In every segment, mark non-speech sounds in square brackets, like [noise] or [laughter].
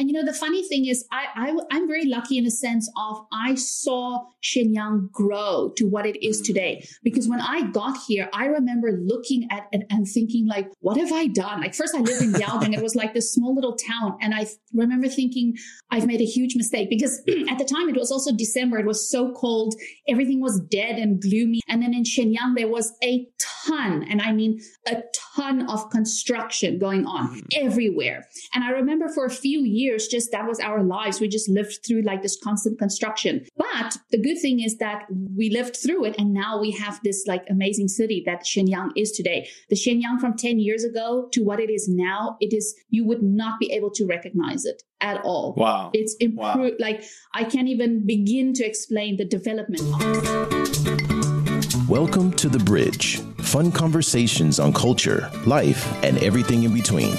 And you know, the funny thing is, I, I I'm very lucky in the sense of I saw Shenyang grow to what it is today. Because when I got here, I remember looking at it and thinking, like, what have I done? Like, first I lived in Yaodong. it was like this small little town, and I remember thinking I've made a huge mistake because [clears throat] at the time it was also December. It was so cold, everything was dead and gloomy. And then in Shenyang there was a ton, and I mean a ton of construction going on mm-hmm. everywhere. And I remember for a few years, just that was our lives. We just lived through like this constant construction. But the good thing is that we lived through it and now we have this like amazing city that Shenyang is today. The Shenyang from 10 years ago to what it is now, it is, you would not be able to recognize it at all. Wow. It's improved. Wow. Like I can't even begin to explain the development. Welcome to The Bridge fun conversations on culture, life, and everything in between.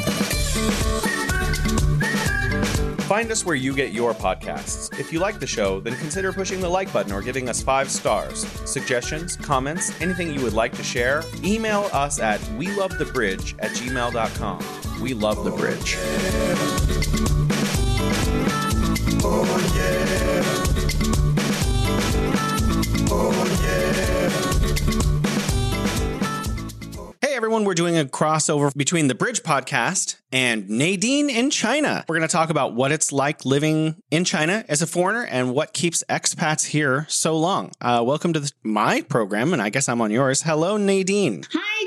Find us where you get your podcasts. If you like the show, then consider pushing the like button or giving us five stars. Suggestions, comments, anything you would like to share, email us at we love the bridge at gmail.com. We love the bridge. Oh, yeah. Oh, everyone. We're doing a crossover between the Bridge podcast and Nadine in China. We're going to talk about what it's like living in China as a foreigner and what keeps expats here so long. Uh, welcome to the, my program, and I guess I'm on yours. Hello, Nadine. Hi,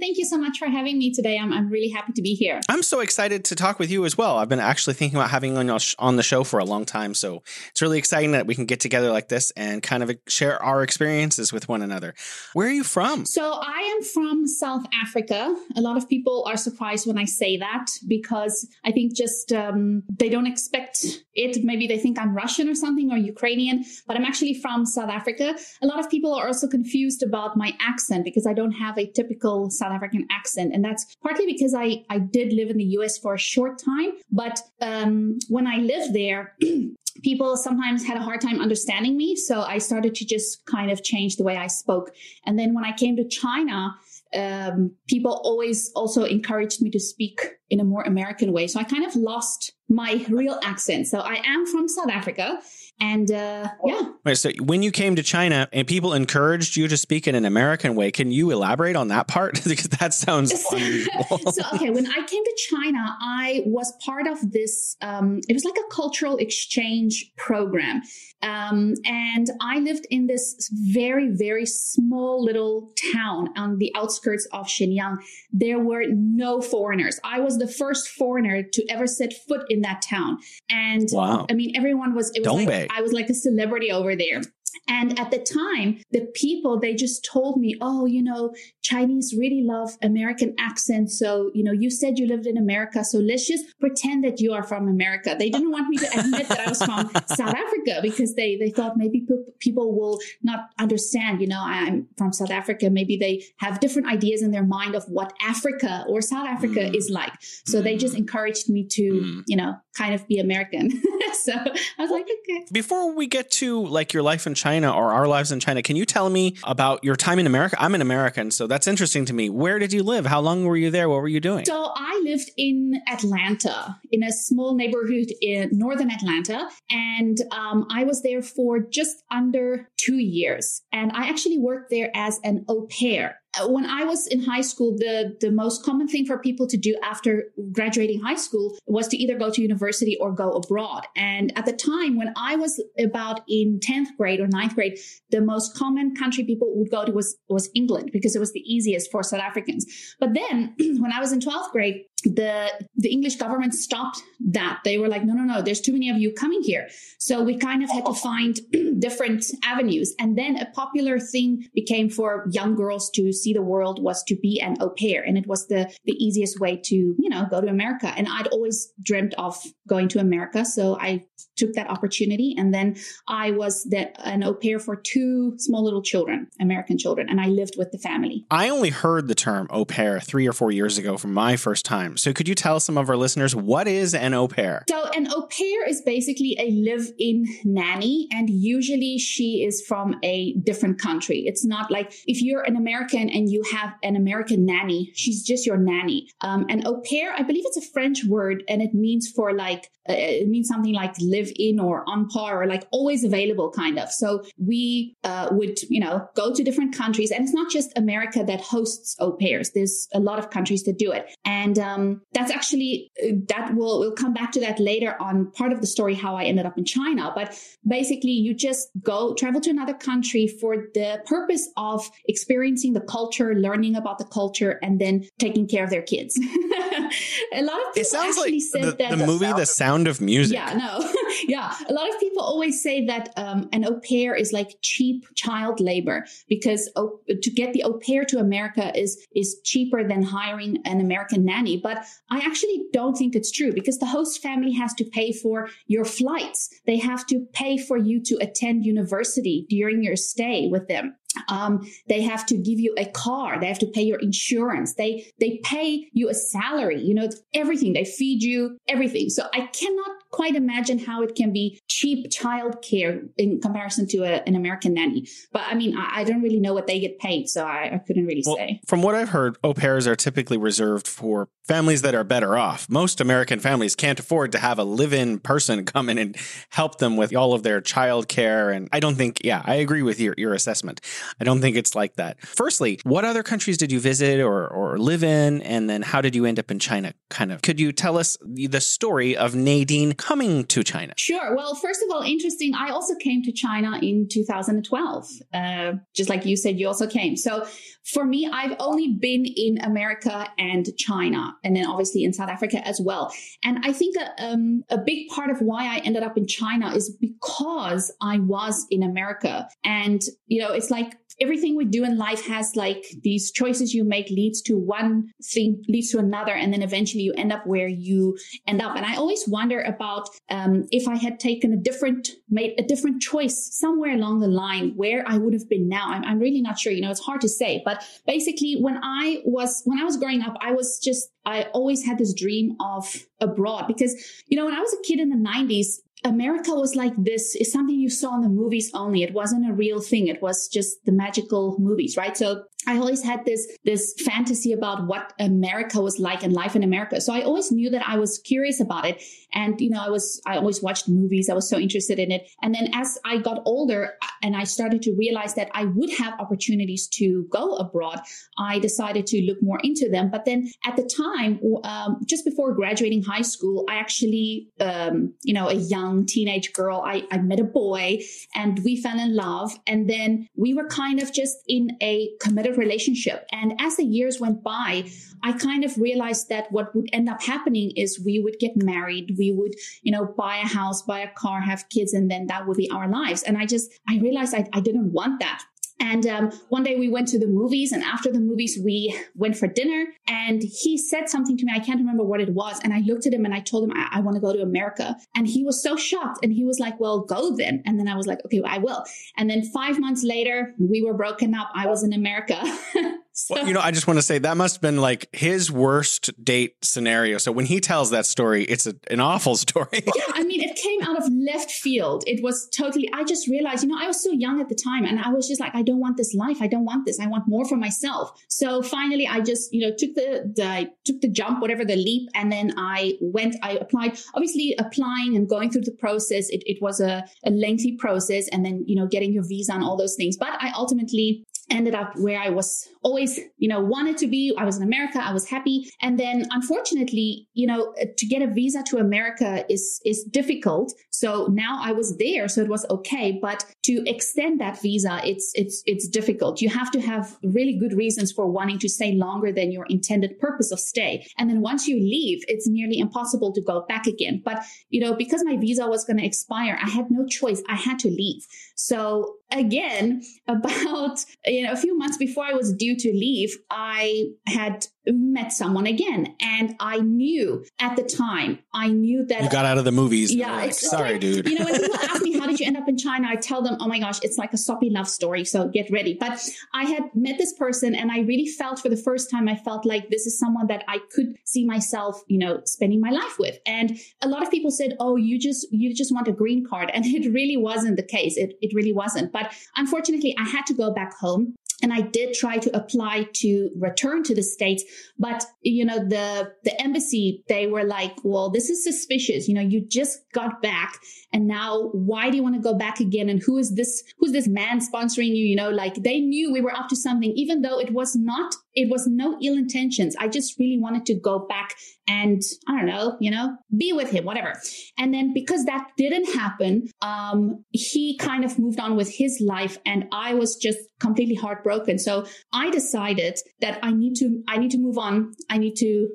Thank you so much for having me today. I'm, I'm really happy to be here. I'm so excited to talk with you as well. I've been actually thinking about having on, on the show for a long time, so it's really exciting that we can get together like this and kind of share our experiences with one another. Where are you from? So I am from South Africa. A lot of people are surprised when I say that because I think just um, they don't expect it. Maybe they think I'm Russian or something or Ukrainian, but I'm actually from South Africa. A lot of people are also confused about my accent because I don't have a typical South African accent. And that's partly because I, I did live in the US for a short time. But um, when I lived there, [clears throat] people sometimes had a hard time understanding me. So I started to just kind of change the way I spoke. And then when I came to China, um, people always also encouraged me to speak in a more American way. So I kind of lost my real accent. So I am from South Africa. And uh, yeah. Wait, so when you came to China and people encouraged you to speak in an American way, can you elaborate on that part? [laughs] because that sounds unusual. [laughs] so, okay, when I came to China, I was part of this, um, it was like a cultural exchange program. Um, and I lived in this very, very small little town on the outskirts of Shenyang. There were no foreigners. I was the first foreigner to ever set foot in that town. And wow. I mean, everyone was, it was like, I was like a celebrity over there. And at the time, the people, they just told me, oh, you know, Chinese really love American accents. So, you know, you said you lived in America. So let's just pretend that you are from America. They didn't want me to admit that I was from [laughs] South Africa because they, they thought maybe people will not understand, you know, I'm from South Africa. Maybe they have different ideas in their mind of what Africa or South Africa mm. is like. So mm. they just encouraged me to, mm. you know, kind of be American. [laughs] so I was like, okay. Before we get to like your life in China or our lives in China, can you tell me about your time in America? I'm an American, so that's interesting to me. Where did you live? How long were you there? What were you doing? So I lived in Atlanta, in a small neighborhood in northern Atlanta, and um, I was there for just under two years. And I actually worked there as an au pair when I was in high school, the, the most common thing for people to do after graduating high school was to either go to university or go abroad. And at the time when I was about in 10th grade or 9th grade, the most common country people would go to was, was England because it was the easiest for South Africans. But then [clears throat] when I was in 12th grade, the the English government stopped that. They were like, no, no, no, there's too many of you coming here. So we kind of had to find [clears throat] different avenues. And then a popular thing became for young girls to see the world was to be an au pair. And it was the the easiest way to, you know, go to America. And I'd always dreamt of going to America. So I took that opportunity. And then I was the, an au pair for two small little children, American children, and I lived with the family. I only heard the term au pair three or four years ago from my first time. So could you tell some of our listeners what is an au pair? So an au pair is basically a live-in nanny, and usually she is from a different country. It's not like if you're an American and you have an American nanny, she's just your nanny. Um, an au pair, I believe it's a French word, and it means for like uh, it means something like live in or on par or like always available kind of. So we uh, would you know go to different countries, and it's not just America that hosts au pairs. There's a lot of countries that do it, and um, that's actually uh, that will we'll come back to that later on part of the story how I ended up in China. But basically, you just go travel to another country for the purpose of experiencing the culture, learning about the culture, and then taking care of their kids. [laughs] a lot of people it sounds actually like said the, that the movie The Sound of Music. yeah, no. [laughs] yeah. A lot of people always say that um, an au pair is like cheap child labor because au- to get the au pair to America is is cheaper than hiring an American nanny. But I actually don't think it's true because the host family has to pay for your flights. They have to pay for you to attend university during your stay with them um, they have to give you a car they have to pay your insurance they they pay you a salary you know everything they feed you everything so i cannot quite imagine how it can be cheap childcare in comparison to a, an american nanny but i mean I, I, don't really know what they get paid so i, I couldn't really Well, say from what I've heard, au pairs are typically reserved for families that are better off. Most American families can't afford to have a live-in person [laughs] come in and help them with all of their child care. And I don't think, yeah, I agree with your, your assessment. I don't think it's like that. Firstly, what other countries did you visit or, or live in? And then how did you end up in China? Kind of. Could you tell us the story of Nadine coming to China? Sure. Well, first of all, interesting. I also came to China in 2012. Uh, just like you said, you also came. So for me, I've only been in America and China, and then obviously in South Africa as well. And I think a, um, a big part of why I ended up in China is because I was in America. And, you know, it's like everything we do in life has like these choices you make leads to one thing leads to another and then eventually you end up where you end up. And i always wonder about um, if i had taken a different made a different choice somewhere along the line where i would have been now. I'm, I'm really not sure you know it's hard to say. But basically when i was when i was growing up i was just i always had this dream of abroad because you know when i was a kid in the 90s America was like this is something you saw in the movies only. It wasn't a real thing. It was just the magical movies, right? So I always had this this fantasy about what America was like and life in America. So I always knew that I was curious about it, and you know, I was I always watched movies. I was so interested in it. And then as I got older and I started to realize that I would have opportunities to go abroad, I decided to look more into them. But then at the time, um, just before graduating high school, I actually, um, you know, a young teenage girl, I, I met a boy, and we fell in love, and then we were kind of just in a committed relationship. And as the years went by, I kind of realized that what would end up happening is we would get married, we would, you know, buy a house, buy a car, have kids, and then that would be our lives. And I just, I realized I, I didn't want that. And um, one day we went to the movies, and after the movies, we went for dinner. And he said something to me. I can't remember what it was. And I looked at him and I told him, I, I want to go to America. And he was so shocked. And he was like, Well, go then. And then I was like, Okay, well, I will. And then five months later, we were broken up. I was in America. [laughs] so, Well, you know, I just want to say that must have been like his worst date scenario. So when he tells that story, it's a, an awful [laughs] story. yeah, I mean, it came out of left field. It was totally, I just realized, you know, I was so young at the time and I was just like, I don't want this life. I don't want this. I want more for myself. So finally, I just, you know, took the, the, I took the jump, whatever the leap. And then I went, I applied, obviously applying and going through the process. It, it was a, a lengthy process and then, you know, getting your visa and all those things. But I ultimately ended up where I was always, you know, wanted to be. I was in America. I was happy. And then unfortunately, you know, uh, to get a visa to America is, is difficult. So now I was there. So it was okay. But to extend that visa, it's, it's, it's difficult. You have to have really good reasons for wanting to stay longer than your intended purpose of stay. And then once you leave, it's nearly impossible to go back again. But, you know, because my visa was going to expire, I had no choice. I had to leave. So again, [laughs] about, you know, a few months before I was due to leave, I had met someone again. And I knew at the time, I knew that you got out of the movies. Yeah, like, sorry, like, dude. You know, when people ask me how did you end up in China, I tell them, oh my gosh, it's like a soppy love story. So get ready. But I had met this person, and I really felt for the first time, I felt like this is someone that I could see myself, you know, spending my life with. And a lot of people said, oh, you just you just want a green card, and it really wasn't the case. It it really wasn't. But unfortunately, I had to go back home and I did try to apply to return to the states, but you know the the embassy they were like, "Well, this is suspicious. You know, you just got back, and now why do you want to go back again? And who is this? Who's this man sponsoring you? You know, like they knew we were up to something, even though it was not. It was no ill intentions. I just really wanted to go back and I don't know, you know, be with him, whatever. And then because that didn't happen, um, he kind of moved on with his life, and I was just completely heartbroken. So I decided that I need to, I need to move on. I need to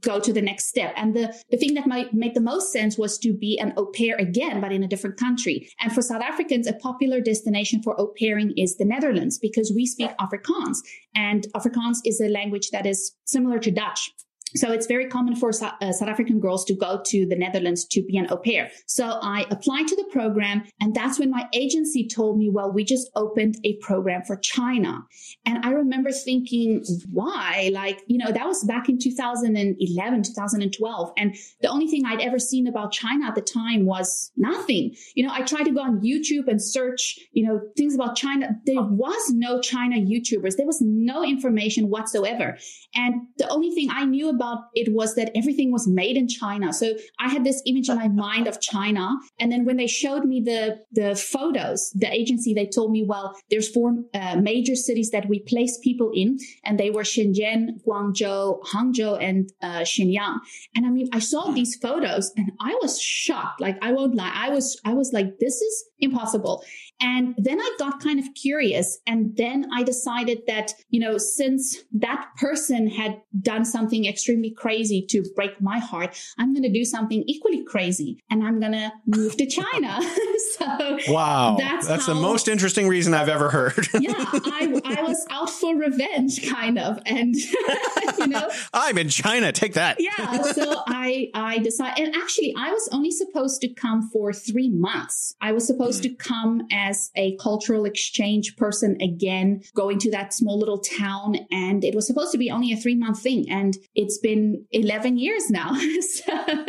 go to the next step. And the the thing that might make the most sense was to be an au pair again, but in a different country. And for South Africans, a popular destination for au pairing is the Netherlands because we speak Afrikaans, and Afrikaans is a language that is similar to Dutch. So it's very common for uh, South African girls to go to the Netherlands to be an au pair. So I applied to the program and that's when my agency told me, well, we just opened a program for China. And I remember thinking, why? Like, you know, that was back in 2011, 2012. And the only thing I'd ever seen about China at the time was nothing. You know, I tried to go on YouTube and search, you know, things about China. There was no China YouTubers. There was no information whatsoever. And the only thing I knew about about it was that everything was made in China. So I had this image in my [laughs] mind of China. And then when they showed me the, the photos, the agency, they told me, well, there's four uh, major cities that we place people in. And they were Shenzhen, Guangzhou, Hangzhou, and uh, Shenyang. And I mean, I saw these photos and I was shocked. Like, I won't lie. I was, I was like, this is impossible. And then I got kind of curious. And then I decided that, you know, since that person had done something extremely crazy to break my heart, I'm going to do something equally crazy and I'm going to move to China. [laughs] [laughs] [laughs] so wow. That's, that's how, the most interesting reason I've ever heard. yeah. I, I was [laughs] out for revenge kind of. And, [laughs] you know, I'm in China. Take that. yeah. So I, I decided, and actually I was only supposed to come for three months. I was supposed mm. to come as a cultural exchange person again, going to that small little town. And it was supposed to be only a three month thing. And it's been 11 years now. so,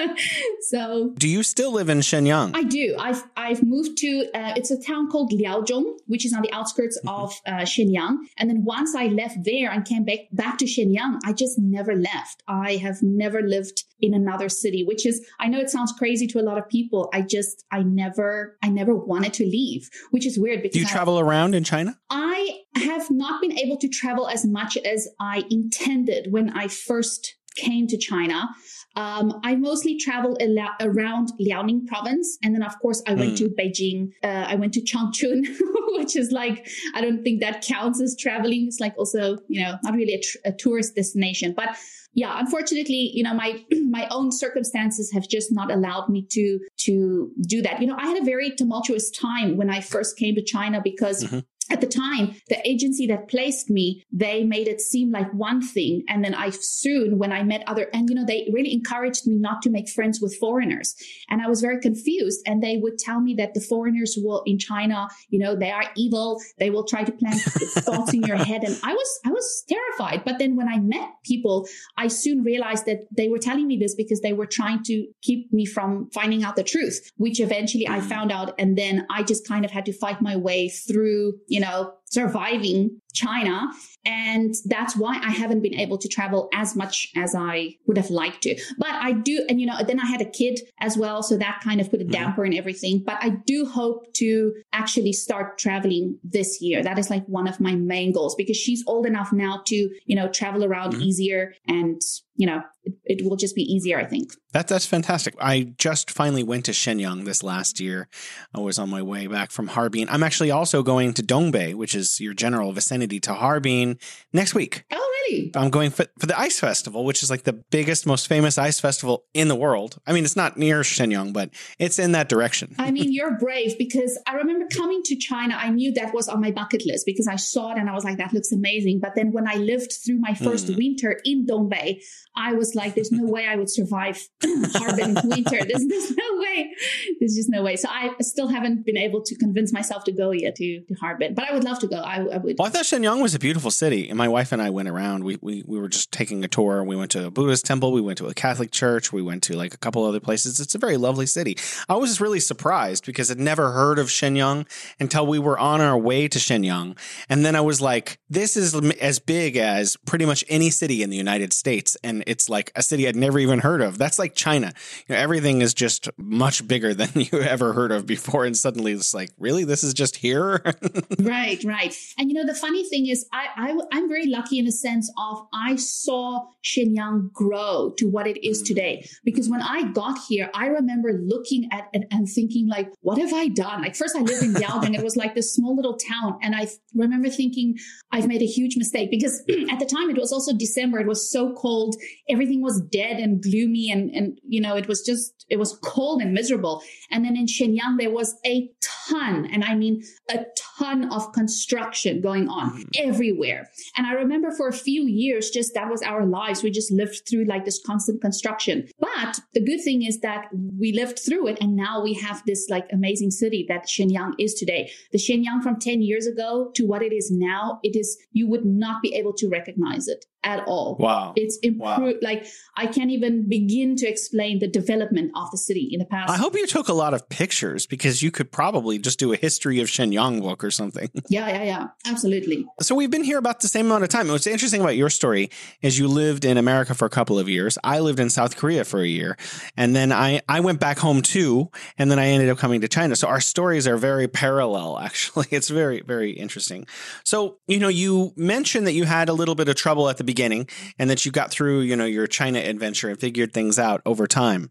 so, do you still live in Shenyang? I do. I've, I've moved to, uh, it's a town called Liaozhong, which is on the outskirts mm-hmm. of uh, Shenyang. And then once I left there and came back, back to Shenyang, I just never left. I have never lived in another city, which is, I know it sounds crazy to a lot of people. I just, I never, I never wanted to leave, which is weird because Do you travel around in China? I have not been able to travel as much as I intended when I first came to China. Um, I mostly traveled around Liaoning province. And then, of course, I went mm. to Beijing. Uh, I went to Changchun, [laughs] which is like, I don't think that counts as traveling. It's like also, you know, not really a, tr- a tourist destination. But yeah, unfortunately, you know, my [clears throat] my own circumstances have just not allowed me to to do that. You know, I had a very tumultuous time when I first came to China because mm-hmm at the time, the agency that placed me, they made it seem like one thing. And then I soon, when I met other, and you know, they really encouraged me not to make friends with foreigners. And I was very confused. And they would tell me that the foreigners will in China, you know, they are evil. They will try to plant thoughts in your head. And I was, I was terrified. But then when I met people, I soon realized that they were telling me this because they were trying to keep me from finding out the truth, which eventually I mm-hmm. found out. And then I just kind of had to fight my way through, you know, surviving China. And that's why I haven't been able to travel as much as I would have liked to. But I do, and you know, then I had a kid as well. So that kind of put a mm-hmm. damper mm-hmm. in everything. But I do hope to actually start traveling this year. That is like one of my main goals because she's old enough now to, you know, travel around mm-hmm. easier and you know, it, it, will just be easier, I think. That, that's fantastic. I just finally went to Shenyang this last year. I was on my way back from Harbin. I'm actually also going to Dongbei, which is your general vicinity to Harbin next week. Oh, really? I'm going for, for the ice festival, which is like the biggest, most famous ice festival in the world. I mean, it's not near Shenyang, but it's in that direction. I mean, you're brave because I remember coming to China. I knew that was on my bucket list because I saw it and I was like, that looks amazing. But then when I lived through my first mm. winter in Dongbei, I was like, there's no way I would survive [laughs] Harbin winter. There's, there's no way. There's just no way. So I still haven't been able to convince myself to go yet to, to Harbin, but I would love to go. I, I would. Well, I thought Shenyang was a beautiful city. And my wife and I went around. We, we, we were just taking a tour. We went to a Buddhist temple. We went to a Catholic church. We went to like a couple other places. It's a very lovely city. I was really surprised because I'd never heard of Shenyang until we were on our way to Shenyang. And then I was like, this is as big as pretty much any city in the United States. And it's like a city I'd never even heard of. That's like China. You know, everything is just much bigger than [laughs] you ever heard of before. And suddenly it's like, really? This is just here? [laughs] right, right. And you know, the funny thing is, I, I, I'm very lucky in a sense of I saw Shenyang grow to what it is today. Because when I got here, I remember looking at it and thinking, like, what have I done? Like, first I lived in Yaodong. it was like this small little town. And I remember thinking, I've made a huge mistake because [clears throat] at the time it was also December. It was so cold. Everything was dead and gloomy. And, and, you know, it was just, it was cold and miserable. And then in Shenyang, there was a ton, and I mean a ton of construction going on mm-hmm. everywhere. And I remember for a few years, just that was our lives. We just lived through like this constant construction. But the good thing is that we lived through it. And now we have this like amazing city that Shenyang is today. The Shenyang from 10 years ago to what it is now, it is, you would not be able to recognize it at all. Wow. It's improved. Wow. Like I can't even begin to explain the development of the city in the past. I hope you took a lot of pictures because you could probably just do a history of Shenyang book or something. [laughs] Yeah, yeah, yeah. Absolutely. So we've been here about the same amount of time. What's interesting about your story is you lived in America for a couple of years. I lived in South Korea for a year. And then I, I went back home too. And then I ended up coming to China. So our stories are very parallel, [laughs] actually. It's very, very interesting. So, you know, you mentioned that you had a little bit of trouble at the beginning beginning and that you got through, you know, your China adventure and figured things out over time.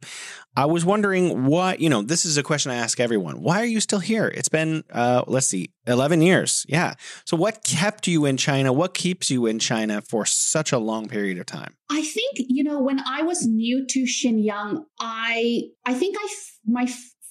I was wondering what, you know, this is a question I ask everyone. Why are you still here? It's been, uh, let's see, 11 years. Yeah. So what kept you in China? What keeps you in China for such a long period of time? I think, you know, when I was new to Shenyang, I, I think I, my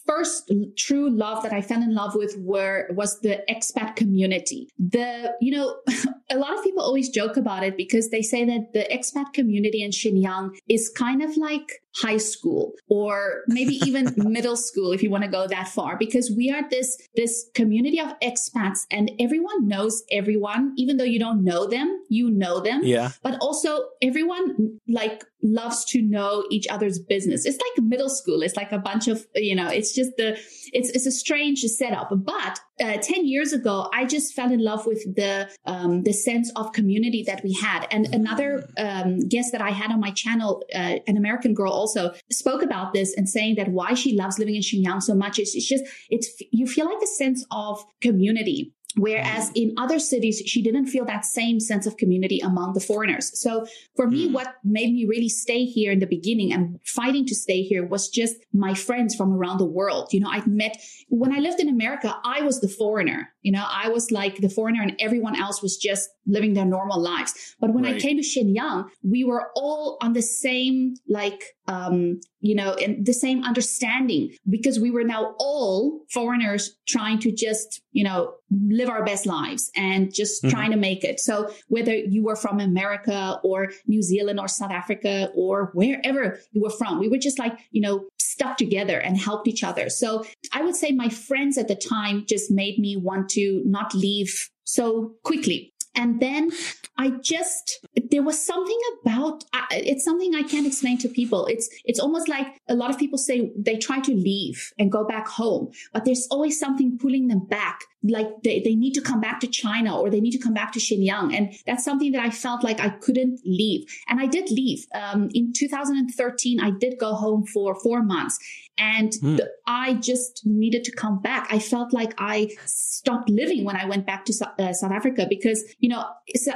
first true love that I fell in love with were was the expat community. The you know [laughs] a lot of people always joke about it because they say that the expat community in Shenyang is kind of like high school or maybe even [laughs] middle school if you want to go that far because we are this this community of expats and everyone knows everyone. Even though you don't know them you know them. Yeah. But also everyone like loves to know each other's business. It's like middle school. It's like a bunch of you know it's just the it's it's a strange setup. But uh, 10 years ago, I just fell in love with the um, the sense of community that we had. And another um, guest that I had on my channel, uh, an American girl, also spoke about this and saying that why she loves living in Shenyang so much is it's just it's you feel like a sense of community Whereas in other cities, she didn't feel that same sense of community among the foreigners. So for me, mm. what made me really stay here in the beginning and fighting to stay here was just my friends from around the world. You know, I'd met when I lived in America, I was the foreigner. You know, I was like the foreigner and everyone else was just living their normal lives. But when right. I came to Shenyang, we were all on the same, like, um, you know, and the same understanding because we were now all foreigners trying to just, you know, live our best lives and just mm-hmm. trying to make it. So whether you were from America or New Zealand or South Africa or wherever you were from, we were just like, you know, stuck together and helped each other. So I would say my friends at the time just made me want to not leave so quickly. And then I just, there was something about, it's something I can't explain to people. It's, it's almost like a lot of people say they try to leave and go back home, but there's always something pulling them back. Like they, they need to come back to China or they need to come back to Shenyang. And that's something that I felt like I couldn't leave. And I did leave. Um, in 2013, I did go home for four months and mm. the, I just needed to come back. I felt like I stopped living when I went back to uh, South Africa because, you know,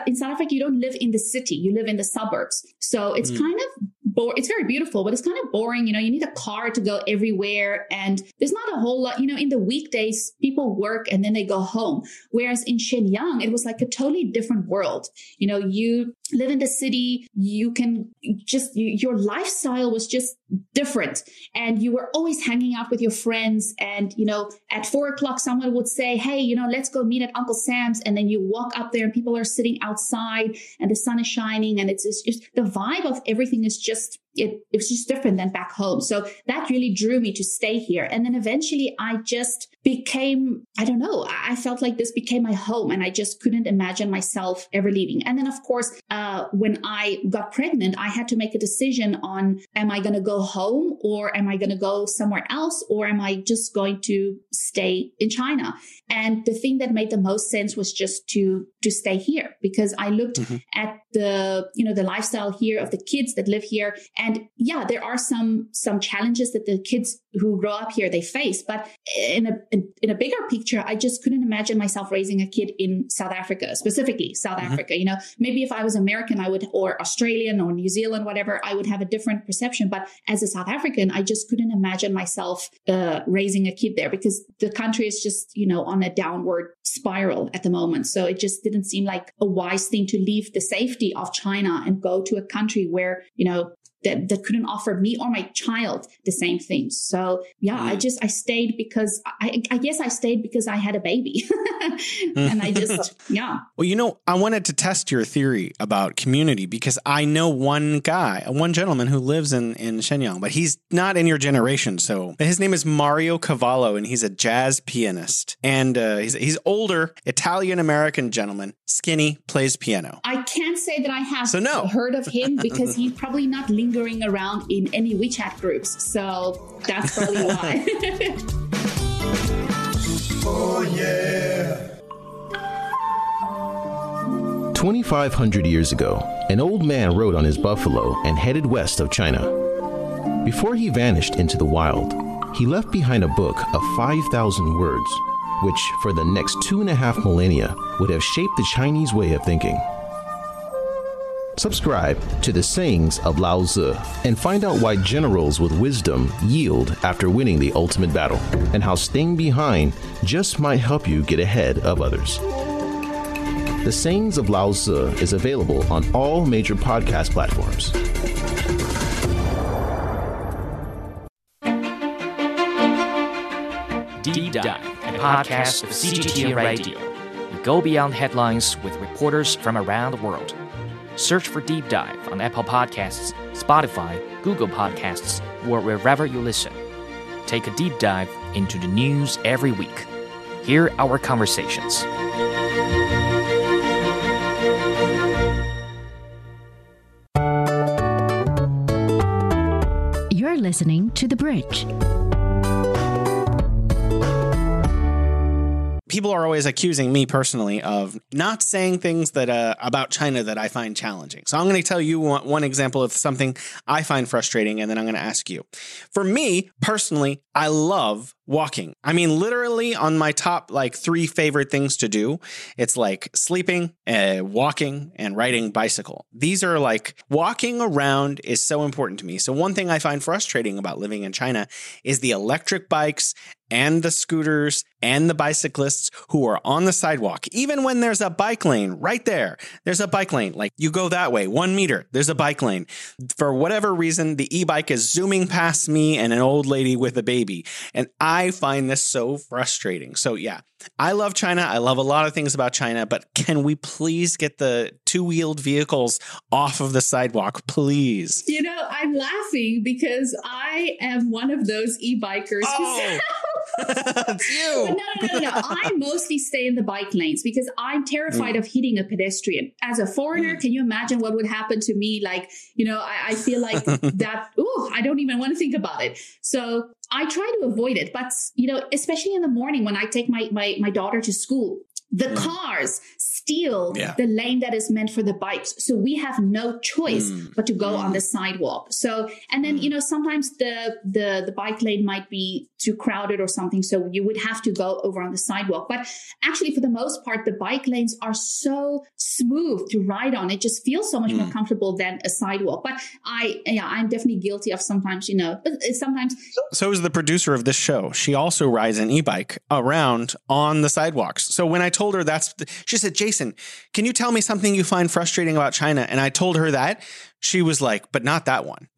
in South Africa, you don't live in the city, you live in the suburbs. So it's mm. kind of it's very beautiful, but it's kind of boring. You know, you need a car to go everywhere. And there's not a whole lot, you know, in the weekdays, people work and then they go home. Whereas in Shenyang, it was like a totally different world. You know, you live in the city, you can just, you, your lifestyle was just different. And you were always hanging out with your friends. And, you know, at four o'clock, someone would say, Hey, you know, let's go meet at Uncle Sam's. And then you walk up there and people are sitting outside and the sun is shining. And it's just, just the vibe of everything is just it, it was just different than back home. So that really drew me to stay here. And then eventually I just became, I don't know, I felt like this became my home and I just couldn't imagine myself ever leaving. And then of course, uh, when I got pregnant, I had to make a decision on, am I going to go home or am I going to go somewhere else or am I just going to stay in China? And the thing that made the most sense was just to, to stay here because I looked mm-hmm. at the, you know, the lifestyle here of the kids that live here and yeah, there are some some challenges that the kids who grow up here they face, but in a in, in a bigger picture, I just couldn't imagine myself raising a kid in South Africa, specifically South mm-hmm. Africa. You know, maybe if I was American, I would or Australian or New Zealand, whatever, I would have a different perception. But as a South African, I just couldn't imagine myself uh, raising a kid there because the country is just you know on a downward spiral at the moment. So it just didn't seem like a wise thing to leave the safety of China and go to a country where you know that, that couldn't offer me or my child the same things. So yeah, mm. I just, I stayed because I, I guess I stayed because I had a baby [laughs] and I just, [laughs] yeah. Well, you know, I wanted to test your theory about community because I know one guy, one gentleman who lives in, in Shenyang, but he's not in your generation. So his name is Mario Cavallo and he's a jazz pianist and uh, he's, he's older, Italian American gentleman, skinny, plays piano. I can't say that I have so no. heard of him because [laughs] he's probably not linked lingering around in any WeChat groups. So that's probably why. [laughs] oh, yeah. 2,500 years ago, an old man rode on his buffalo and headed west of China. Before he vanished into the wild, he left behind a book of 5,000 words, which for the next two and a half millennia would have shaped the Chinese way of thinking. Subscribe to the sayings of Lao Tzu and find out why generals with wisdom yield after winning the ultimate battle, and how staying behind just might help you get ahead of others. The Sayings of Lao Tzu is available on all major podcast platforms. Deep Dive, a podcast of CGTN Radio. We go beyond headlines with reporters from around the world. Search for Deep Dive on Apple Podcasts, Spotify, Google Podcasts, or wherever you listen. Take a deep dive into the news every week. Hear our conversations. You're listening to The Bridge. People are always accusing me personally of not saying things that uh, about China that I find challenging. So I'm going to tell you one, one example of something I find frustrating, and then I'm going to ask you. For me personally, I love walking. I mean, literally on my top like three favorite things to do, it's like sleeping, uh, walking, and riding bicycle. These are like walking around is so important to me. So one thing I find frustrating about living in China is the electric bikes and the scooters and the bicyclists who are on the sidewalk. Even when there's a bike lane right there, there's a bike lane. Like you go that way, one meter, there's a bike lane. For whatever reason, the e bike is zooming past me and an old lady with a baby. And I find this so frustrating. So, yeah, I love China. I love a lot of things about China, but can we please get the two wheeled vehicles off of the sidewalk, please? You know, I'm laughing because I am one of those e bikers. Oh. It's [laughs] you. no, no, no, no. I mostly stay in the bike lanes because I'm terrified mm. of hitting a pedestrian. As a foreigner, mm. can you imagine what would happen to me? Like, you know, I, I feel like [laughs] that, oh, I don't even want to think about it. So I try to avoid it. But, you know, especially in the morning when I take my, my, my daughter to school, the mm. cars steal Yeah. the lane that is meant for the bikes. So we have no choice Mm. but to go on mm. the sidewalk. So, and then, mm. you know, sometimes the, the, the bike lane might be too crowded or something. So you would have to go over on the sidewalk. But actually, for the most part, the bike lanes are so smooth to ride on. It just feels so much more comfortable than a sidewalk. But I, yeah, I'm definitely guilty of sometimes, you know, but uh, sometimes So is the producer of this show. She also rides an e-bike around on the sidewalks. So when I told her that's, she said, Jason, can you tell me something you find frustrating about China? And I told her that. She was like, but not that one. [laughs]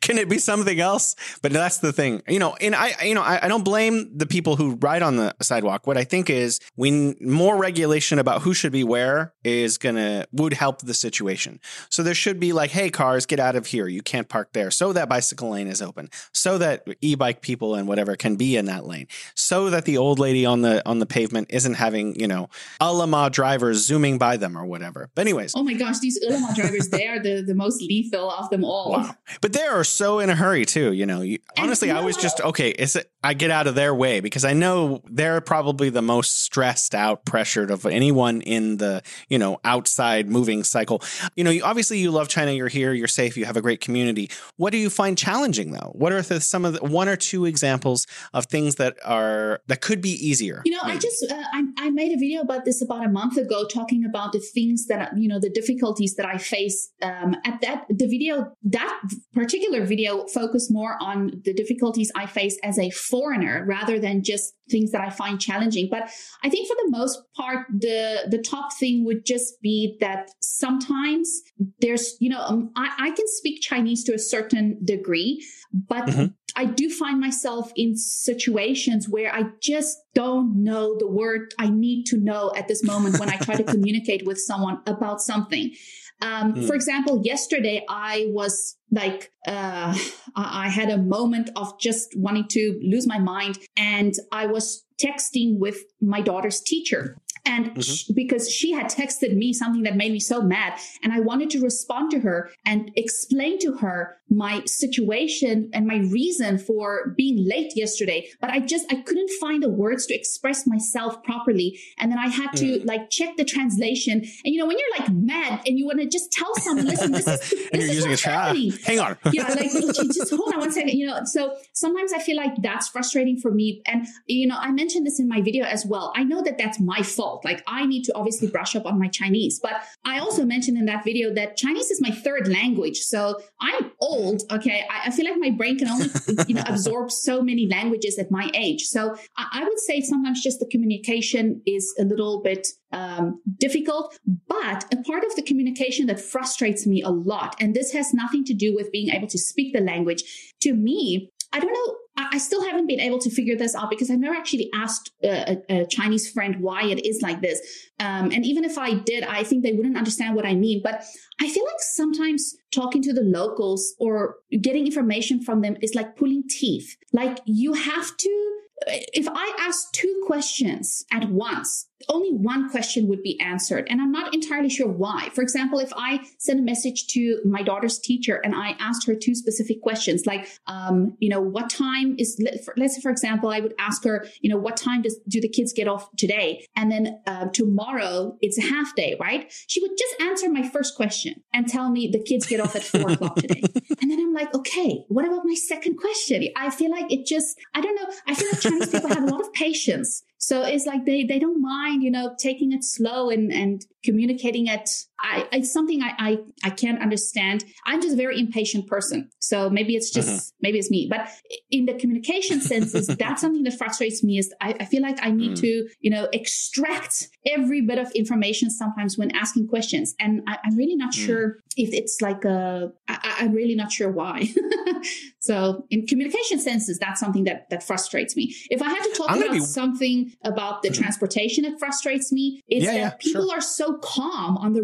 Can it be something else? But that's the thing, you know. And I, you know, I, I don't blame the people who ride on the sidewalk. What I think is, we more regulation about who should be where is gonna would help the situation. So there should be like, hey, cars, get out of here. You can't park there. So that bicycle lane is open. So that e-bike people and whatever can be in that lane. So that the old lady on the on the pavement isn't having, you know, Ele.me drivers zooming by them or whatever. But anyways, oh my gosh, these Ele.me drivers, they are the, the most lethal of them all. Wow. But they are so in a hurry too, you know. You, honestly, I was just okay, is it I get out of their way because I know they're probably the most stressed out, pressured of anyone in the, you know, outside moving cycle. You know, you, obviously you love China, you're here, you're safe, you have a great community. What do you find challenging though? What are the, some of the one or two examples of things that are that could be easier? You know, I just uh, I, I made a video about this about a month ago, talking about the things that you know the difficulties that I face. Um, at that the video that particular video focused more on the difficulties I face as a foreigner rather than just things that I find challenging. But I think for the most part, the the top thing would just be that sometimes there's you know um, I, I can speak Chinese to a certain degree, but Mhm. I do find myself in situations where I just don't know the word I need to know at this moment when I try to [laughs] communicate with someone about something. Um, Hmm. For example, yesterday I was like, uh, I had a moment of just wanting to lose my mind, and I was texting with my daughter's teacher. And Mhm. sh- because she had texted me something that made me so mad, and I wanted to respond to her and explain to her my situation and my reason for being late yesterday, but I just I couldn't find the words to express myself properly, and then I had to like check the translation. And you know, when you're like mad and you want to just tell someone, listen, this is [laughs] and this you're is using a what's chat. happening Hang on. yeah, like just hold on one second. You know, so sometimes I feel like that's frustrating for me. And you know, I mentioned this in my video as well. I know that that's my fault. Like I need to obviously brush up on my Chinese, but I also mentioned in that video that Chinese is my third language. So I'm old. Okay, I, I feel like my brain can only [laughs] you know absorb so many languages at my age. So I, I would say sometimes just the communication is a little bit um, difficult. But a part of the communication that frustrates me a lot, and this has nothing to do with being able to speak the language. To me, I don't know. I still haven't been able to figure this out because I've never actually asked a, a Chinese friend why it is like this. Um, and even if I did, I think they wouldn't understand what I mean. But I feel like sometimes talking to the locals or getting information from them is like pulling teeth. Like you have to if I ask two questions at once, only one question would be answered. And I'm not entirely sure why. For example, if I send a message to my daughter's teacher and I asked her two specific questions, like, um, you know, what time is, let's say, for example, I would ask her, you know, what time does, do the kids get off today? And then uh, tomorrow it's a half day, right? She would just answer my first question and tell me the kids get off at four o'clock today. [laughs] And then I'm like, okay, what about my second question? I feel like it just, I don't know. I feel like Chinese people have a lot of patience. So it's like they, they don't mind, you know, taking it slow and, and communicating it. I, it's something I, I, I can't understand. I'm just a very impatient person. So maybe it's just, maybe it's me, but in the communication senses, [laughs] that's something that frustrates me is I, I feel like I need Mm. to, you know, extract every bit of information sometimes when asking questions. And I, I'm really not Mm. sure if it's like a, I, I'm really not sure why. [laughs] so in communication senses, that's something that, that frustrates me. If I had to talk I'm about be- something about the [clears throat] transportation that frustrates me, it's Yeah, that yeah, people sure. are so calm on the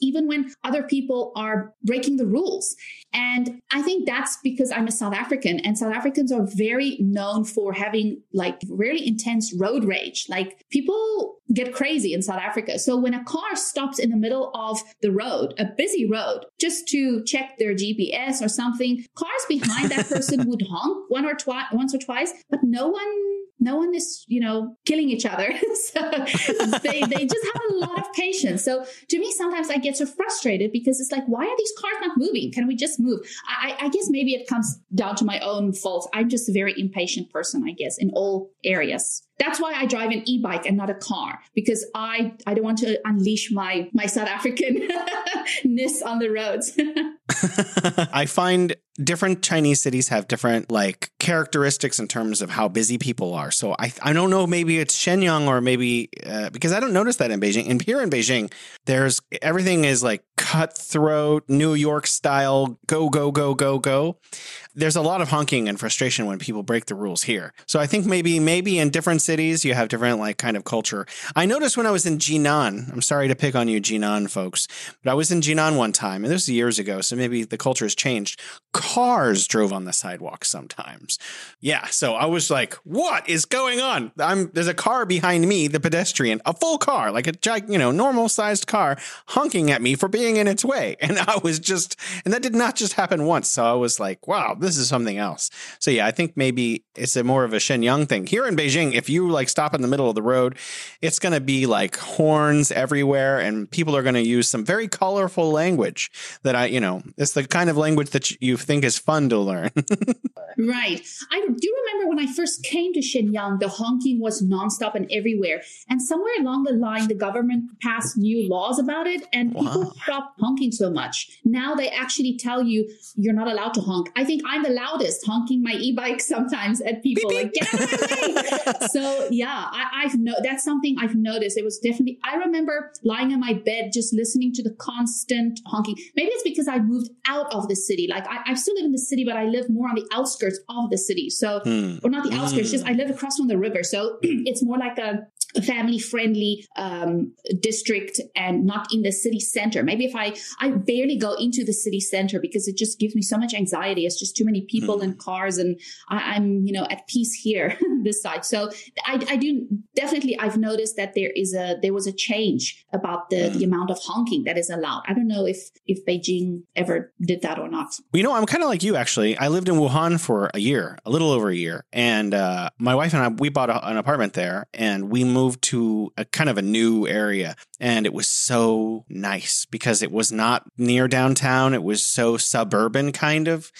even when other people are breaking the rules. And I think that's because I'm a South African and South Africans are very known for having like really intense road rage. Like people get crazy in South Africa. So when a car stops in the middle of the road, a busy road, just to check their GPS or something, cars behind that person [laughs] would honk one or twice, once or twice, but no one no one is, you know, killing each other. [laughs] so they, they just have a lot of patience. So to me, sometimes I get so frustrated because it's like, why are these cars not moving? Can we just move? I, I guess maybe it comes down to my own fault. I'm just a very impatient person, I guess, in all areas. That's why I drive an e-bike and not a car because I I don't want to unleash my my South Africanness [laughs] on the roads. [laughs] I find different Chinese cities have different like characteristics in terms of how busy people are. So I I don't know maybe it's Shenyang or maybe uh, because I don't notice that in Beijing. And here in Beijing, there's everything is like cutthroat New York style go go go go go. There's a lot of honking and frustration when people break the rules here. So I think maybe maybe in different cities you have different like kind of culture. I noticed when I was in Jinan, I'm sorry to pick on you Jinan folks, but I was in Jinan one time and this was years ago, so maybe the culture has changed cars drove on the sidewalk sometimes. Yeah, so I was like, "What is going on?" I'm there's a car behind me, the pedestrian, a full car, like a you know normal sized car, honking at me for being in its way, [laughs] and I was just, and that did not just happen once. So I was like, "Wow, this is something else." So yeah, I think maybe it's a more of a Shenyang thing. Here in Beijing, if you like stop in the middle of the road, it's going to be like horns everywhere, and people are going to use some very colorful language that I, you know, it's the kind of language that you think is fun to learn. [laughs] right. I do remember when I first came to Shenyang, the honking was nonstop and everywhere. And somewhere along the line, the government passed new laws about it and wow. people stopped honking so much. Now they actually tell you you're not allowed to honk. I think I'm the loudest honking my e-bike sometimes at people beep, beep. like, get out of my way. so yeah, I, have no, that's something I've noticed. It was definitely, I remember lying on my bed, just listening to the constant honking. Maybe it's because I moved out of the city. Like I, I still live in the city, but I live more on the outskirts of the city. So, hmm. or not the outskirts, just I live across from the river. So [clears throat] it's more like a family friendly um, district and not in the city center. Maybe if I, I barely go into the city center because it just gives me so much anxiety. It's just too many people mm. and cars and I, am you know, at peace here, [laughs] this side. So I, I do definitely, I've noticed that there is a, there was a change about the, mm. the amount of honking that is allowed. I don't know if, if Beijing ever did that or not. You know, I'm kind of like you actually. I lived in Wuhan for a year, a little over a year. And uh, my wife and I, we bought a, an apartment there and we moved moved to a kind of a new area and it was so nice because it was not near downtown. It was so suburban kind of.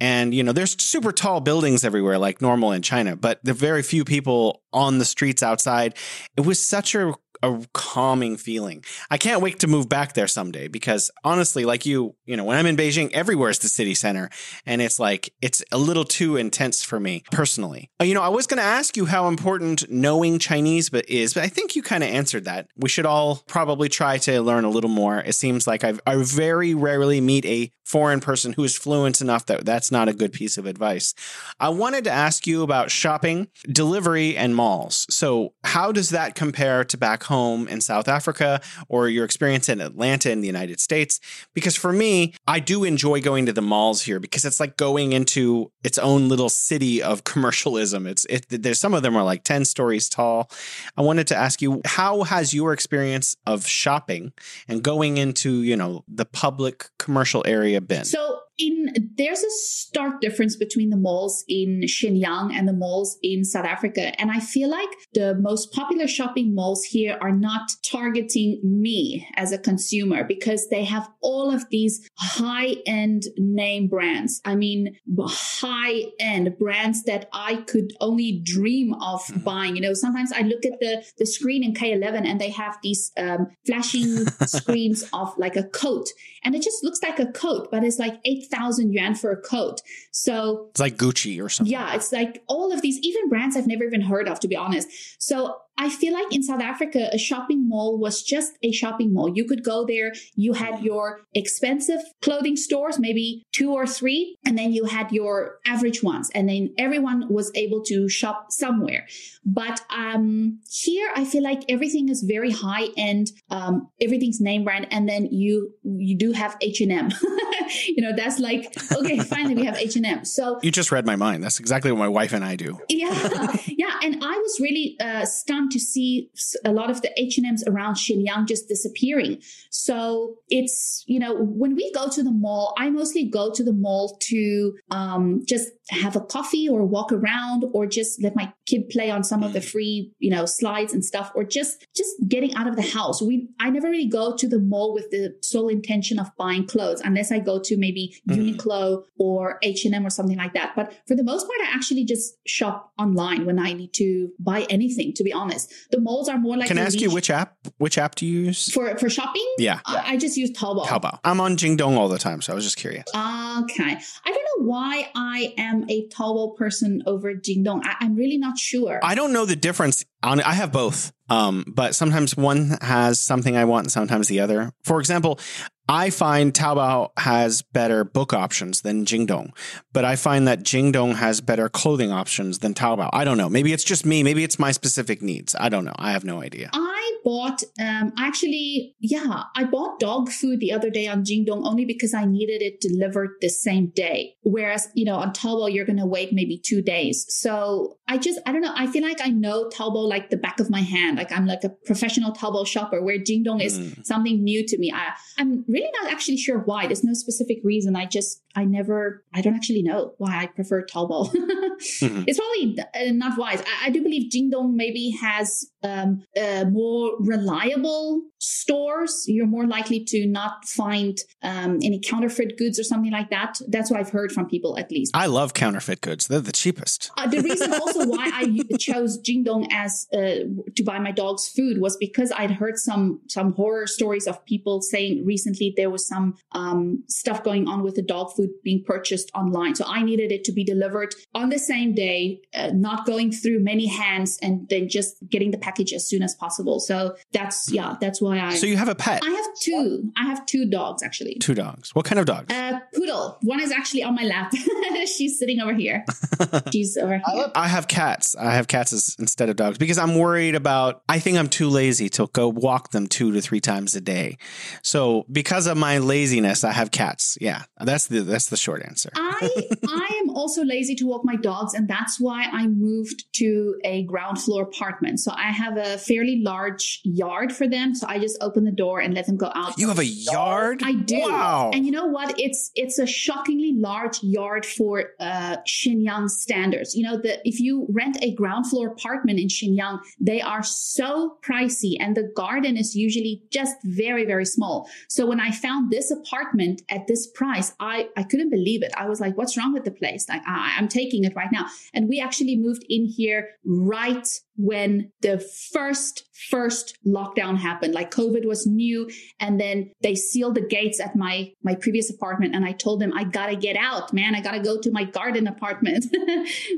And, you know, there's super tall buildings everywhere, like normal in China, but the very few people on the streets outside. It was such a a calming feeling. I can't wait to move back there someday because honestly, like you, you know, when I'm in Beijing, everywhere is the city center. And it's like, it's a little too intense for me personally. Uh, you know, I was going to ask you how important knowing Chinese but is, but I think you kind of answered that. We should all probably try to learn a little more. It seems like I've, I very rarely meet a foreign person who is fluent enough that that's not a good piece of advice. I wanted to ask you about shopping, delivery, and malls. So, how does that compare to back home in South Africa or your experience in Atlanta in the United States? Because for me, I do enjoy going to the malls here because it's like going into its own little city of commercialism. It's it, there's some of them are like 10 stories tall. I wanted to ask you how has your experience of shopping and going into, you know, the public commercial area been? So in there's a stark difference between the malls in Shenyang and the malls in South Africa. And I feel like the most popular shopping malls here are not targeting me as a consumer because they have all of these high end name brands. I mean, high end brands that I could only dream of mm-hmm. buying. You know, sometimes I look at the, the screen in K11 and they have these um, flashing [laughs] screens of like a coat and it just looks like a coat, but it's like 8,000 yuan for a coat. So it's like Gucci or something. Yeah, it's like all of these, even brands I've never even heard of, to be honest. So I feel like in South Africa, a shopping mall was just a shopping mall. You could go there, you had your expensive clothing stores, maybe two or three, and then you had your average ones, and then everyone was able to shop somewhere. But um, here, I feel like everything is very high end. Um, everything's name brand, and then you you do have H and M. [laughs] You know, that's like okay, [laughs] finally we have H and M. So you just read my mind. That's exactly what my wife and I do. Yeah, [laughs] yeah, and I was really uh, stunned To see a lot of the H&Ms around Shenyang just disappearing. So it's, you know, when we go to the mall, I mostly go to the mall to um, just have a coffee or walk around or just let my kid play on some of the free, you know, slides and stuff or just just getting out of the house. We I never really go to the mall with the sole intention of buying clothes unless I go to maybe mm-hmm. Uniqlo or H&M or something like that. But for the most part I actually just shop online when I need to buy anything to be honest. The malls are more like Can I ask you which app which app do you use? For for shopping? Yeah. I, I just use Taobao. Taobao. I'm on Jingdong all the time, so I was just curious. Okay. I don't know why I am a Taobao person over Jingdong. I, am really not sure. I don't know the difference. On I have both, um, but sometimes one has something I want, and sometimes the other. For example, I find Taobao has better book options than Jingdong, but I find that Jingdong has better clothing options than Taobao. I don't know. Maybe it's just me. Maybe it's my specific needs. I don't know. I have no idea. I bought, um, actually, yeah, I bought dog food the other day on Jingdong only because I needed it delivered the same day. Whereas, you know, on Taobao, you're going to wait maybe two days. So I just, I don't know. I feel like I know Taobao like the back of my hand. Like I'm like a professional Taobao shopper where Jingdong is mm. something new to me. I, I'm really not actually sure why. There's no specific reason. I just, I never, I don't actually know why I prefer Taobao. mm-hmm. [laughs] It's probably not wise. I, I, do believe Jingdong maybe has um, uh, more reliable stores. You're more likely to not find um, any counterfeit goods or something like that. That's what I've heard from people, at least. I love counterfeit goods. They're the cheapest. Uh, the reason also why I [laughs] chose Jingdong as uh, to buy my dog's food was because I'd heard some some horror stories of people saying recently there was some um, stuff going on with the dog food being purchased online. So I needed it to be delivered on the same day, uh, not going through many hands, and then just getting the package as soon as possible. So that's yeah, that's why I. So you have a pet? I have two. I have two dogs actually. Two dogs. What kind of dogs? Uh, poodle. One is actually on my lap. [laughs] She's sitting over here. [laughs] She's over here. I have cats. I have cats as, instead of dogs because I'm worried about. I think I'm too lazy to go walk them two to three times a day. So because of my laziness, I have cats. Yeah, that's the that's the short answer. I [laughs] I am also lazy to walk my dogs, and that's why I moved to a ground floor apartment. So I have a fairly large yard for them. So I just open the door and let them go out. You have a yard? I do. Wow. And you know what? It's it's a shockingly large yard for uh, Shenyang standards. You know, that if you rent a ground floor apartment in Shenyang, they are so pricey, and the garden is usually just very very small. So when I found this apartment at this price, I, I couldn't believe it. I was like, what's wrong with the place? I, I'm taking it right now. And we actually moved in here right when the first first lockdown happened. Like covid was new and then they sealed the gates at my my previous apartment and i told them i gotta get out man. I gotta go to my garden apartment. [laughs]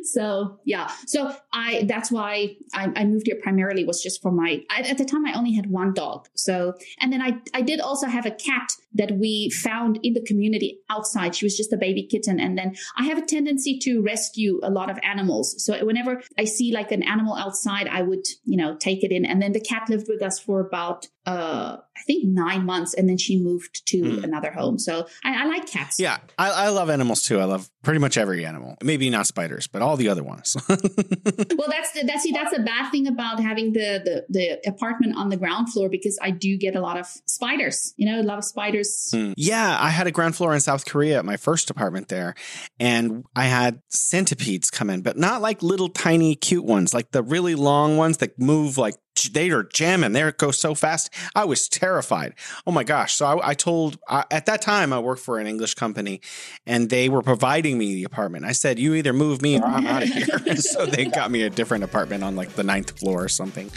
So yeah. So i that's why I, I, moved here primarily was just for my I, at the time i only had one dog. So and then i i did also have a cat that we found in the community outside. She was just a baby kitten. And then i have a tendency to rescue a lot of animals. So whenever i see like an animal outside i would you know take it in. And then the cat lived with us for about uh, I think nine months, and then she moved to mm. another home. So I, I like cats. Yeah, I, I, love animals too. I love pretty much every animal. Maybe not spiders, but all the other ones. [laughs] well, that's the, that's see, that's the bad thing about having the, the the apartment on the ground floor because I do get a lot of spiders. You know, a lot of spiders. Mm. Yeah, I had a ground floor in South Korea at my first apartment there, and I had centipedes come in, but not like little tiny cute ones, like the really long ones that move like they are jamming. It goes so fast. I was terrified. Oh my gosh. So I, I told, I, at that time, I worked for an English company and they were providing me the apartment. I said, you either move me or I'm out of here. [laughs] so they got me a different apartment on like the ninth floor or something.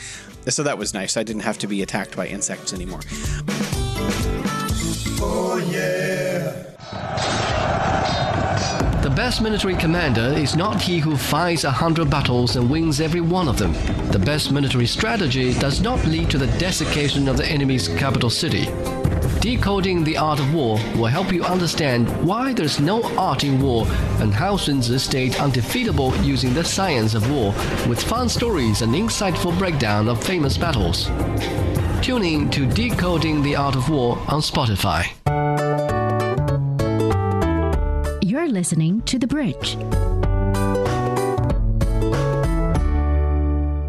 So that was nice. I didn't have to be attacked by insects anymore. Oh, yeah. The best military commander is not he who fights a hundred battles and wins every one of them. The best military strategy does not lead to the desiccation of the enemy's capital city. Decoding the Art of War will help you understand why there's no art in war and how Sun Tzu stayed undefeatable using the science of war with fun stories and insightful breakdown of famous battles. Tune in to Decoding the Art of War on Spotify. You're listening to The Bridge.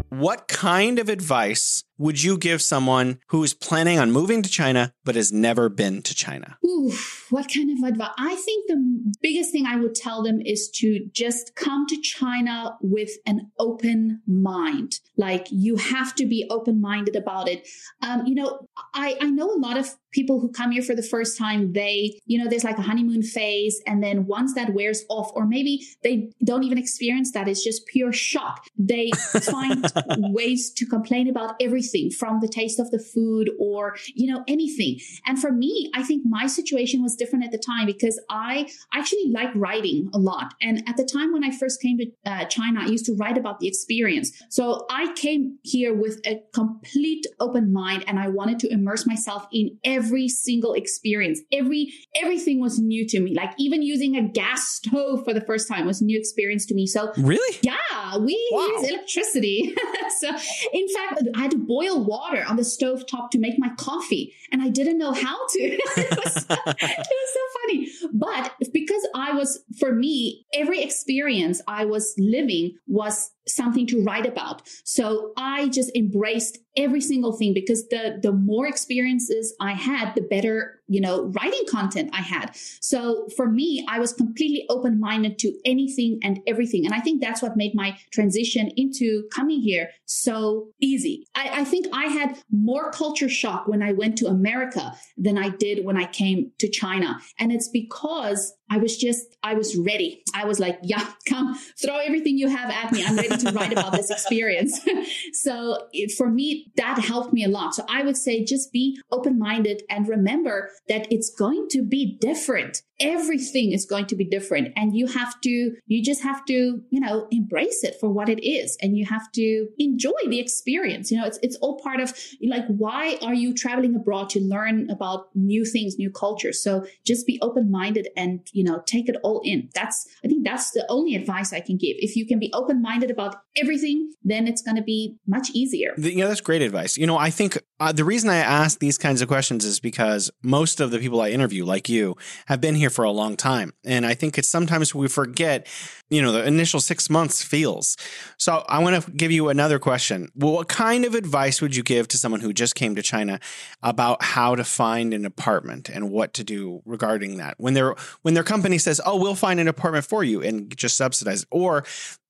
what kind of advice would you give someone who is planning on moving to China but has never been to China? Ooh, what kind of advice? I think the biggest thing I would tell them is to just come to China with an open mind. Like you have to be open minded about it. Um, you know, I, I know a lot of people who come here for the first time, they, you know, there's like a honeymoon phase. And then once that wears off, or maybe they don't even experience that, it's just pure shock. They [laughs] find ways to complain about everything from the taste of the food or, you know, anything. And for me, I think my situation was different at the time because I actually like writing a lot. And at the time when I first came to uh, China, I used to write about the experience. So I came here with a complete open mind and I wanted to immerse myself in every every single experience. Every everything was new to me. Like even using a gas stove for the first time was a new experience to me. So really, yeah, we wow. use electricity. [laughs] so in fact, I had to boil water on the stove top to make my coffee, and I didn't know how to. it, was, [laughs] it was so funny. But because I was, for me, every experience I was living was something to write about. So I just embraced every single thing because the the more experiences I had, the better you know, writing content I had. So for me, I was completely open minded to anything and everything. And I think that's what made my transition into coming here so easy. I, I think I had more culture shock when I went to America than I did when I came to China. And it's because because I was just, I was ready. I was like, yeah, come throw everything you have at me. I'm ready to write about this experience. [laughs] so for me, that helped me a lot. So I would say just be open minded and remember that it's going to be different everything is going to be different and you have to you just have to you know embrace it for what it is and you have to enjoy the experience you know it's it's all part of like why are you traveling abroad to learn about new things new cultures so just be open minded and you know take it all in. That's i think that's the only advice i can give if you can be open minded about everything then it's going to be much easier yeah that's great advice you know i think uh, the reason i ask these kinds of questions is because most of the people i interview like you have been here for a long time. And I think it's sometimes we forget, you know, the initial six months feels. So I want to give you another question. Well, what kind of advice would you give to someone who just came to China about how to find an apartment and what to do regarding that? When their when their company says, "Oh, we'll find an apartment for you," and just subsidize it, or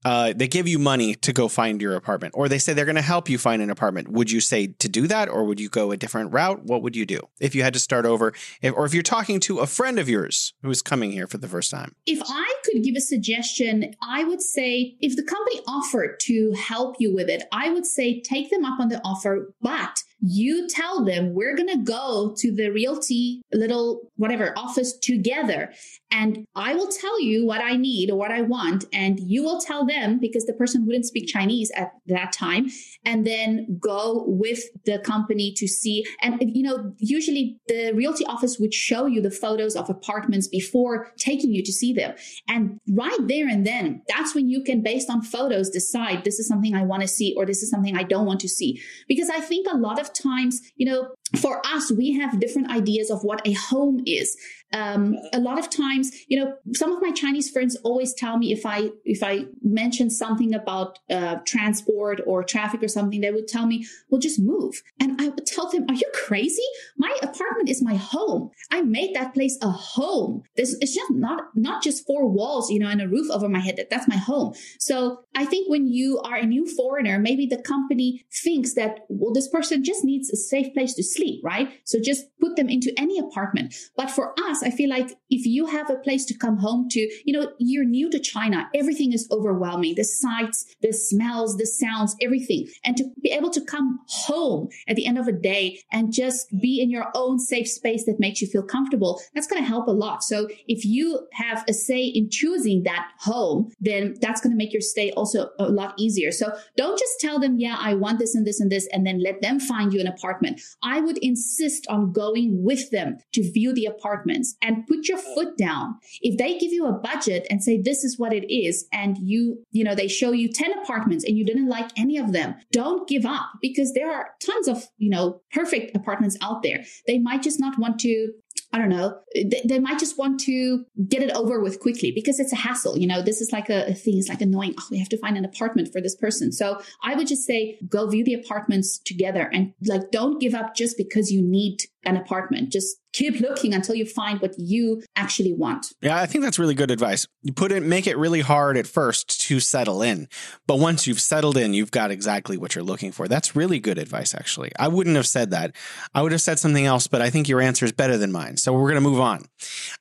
uh, they give you money to go find your apartment, or they say they're going to help you find an apartment. Would you say to do that, or would you go a different route? What would you do if you had to start over, if, or if you're talking to a friend of yours who's coming here for the first time? If I could give a suggestion, I would say if the company offered to help you with it, I would say take them up on the offer, but you tell them we're going to go to the realty little whatever office together and I will tell you what I need or what I want and you will tell them because the person wouldn't speak Chinese at that time and then go with the company to see. And you know usually the realty office would show you the photos of apartments before taking you to see them. And right there and then that's when you can based on photos decide this is something I want to see or this is something I don't want to see. Because I think a lot of times, you know, for us, we have different ideas of what a home is. Um, a lot of times, you know, some of my Chinese friends always tell me if I if I mention something about uh, transport or traffic or something, they would tell me, "Well, just move." And I would tell them, "Are you crazy? My apartment is my home. I made that place a home. This it's just not not just four walls, you know, and a roof over my head. That that's my home." So I think when you are a new foreigner, maybe the company thinks that well, this person just needs a safe place to sleep, right? So just put them into any apartment. But for us, I feel like if you have a place to come home to, you know, you're new to China, everything is overwhelming. The sights, the smells, the sounds, everything. And to be able to come home at the end of a day and just be in your own safe space that makes you feel comfortable, that's going to help a lot. So if you have a say in choosing that home, then that's going to make your stay also a lot easier. So don't just tell them, yeah, I want this and this and this, and then let them find you an apartment. I would insist on going with them to view the apartments and put your foot down. If they give you a budget and say this is what it is and you, you know, they show you 10 apartments and you didn't like any of them, don't give up because there are tons of, you know, perfect apartments out there. They might just not want to I don't know, they, they, might just want to get it over with quickly because it's a hassle. You know, this is like a, a thing. It's like annoying. Oh, we have to find an apartment for this person. So I would just say go view the apartments together and like don't give up just because you need an apartment. Just keep looking until you find what you actually want. Yeah, I think that's really good advice. You put it, make it really hard at first to settle in. But once you've settled in, you've got exactly what you're looking for. That's really good advice, actually. I wouldn't have said that. I would have said something else, but I think your answer is better than mine. So we're going to move on.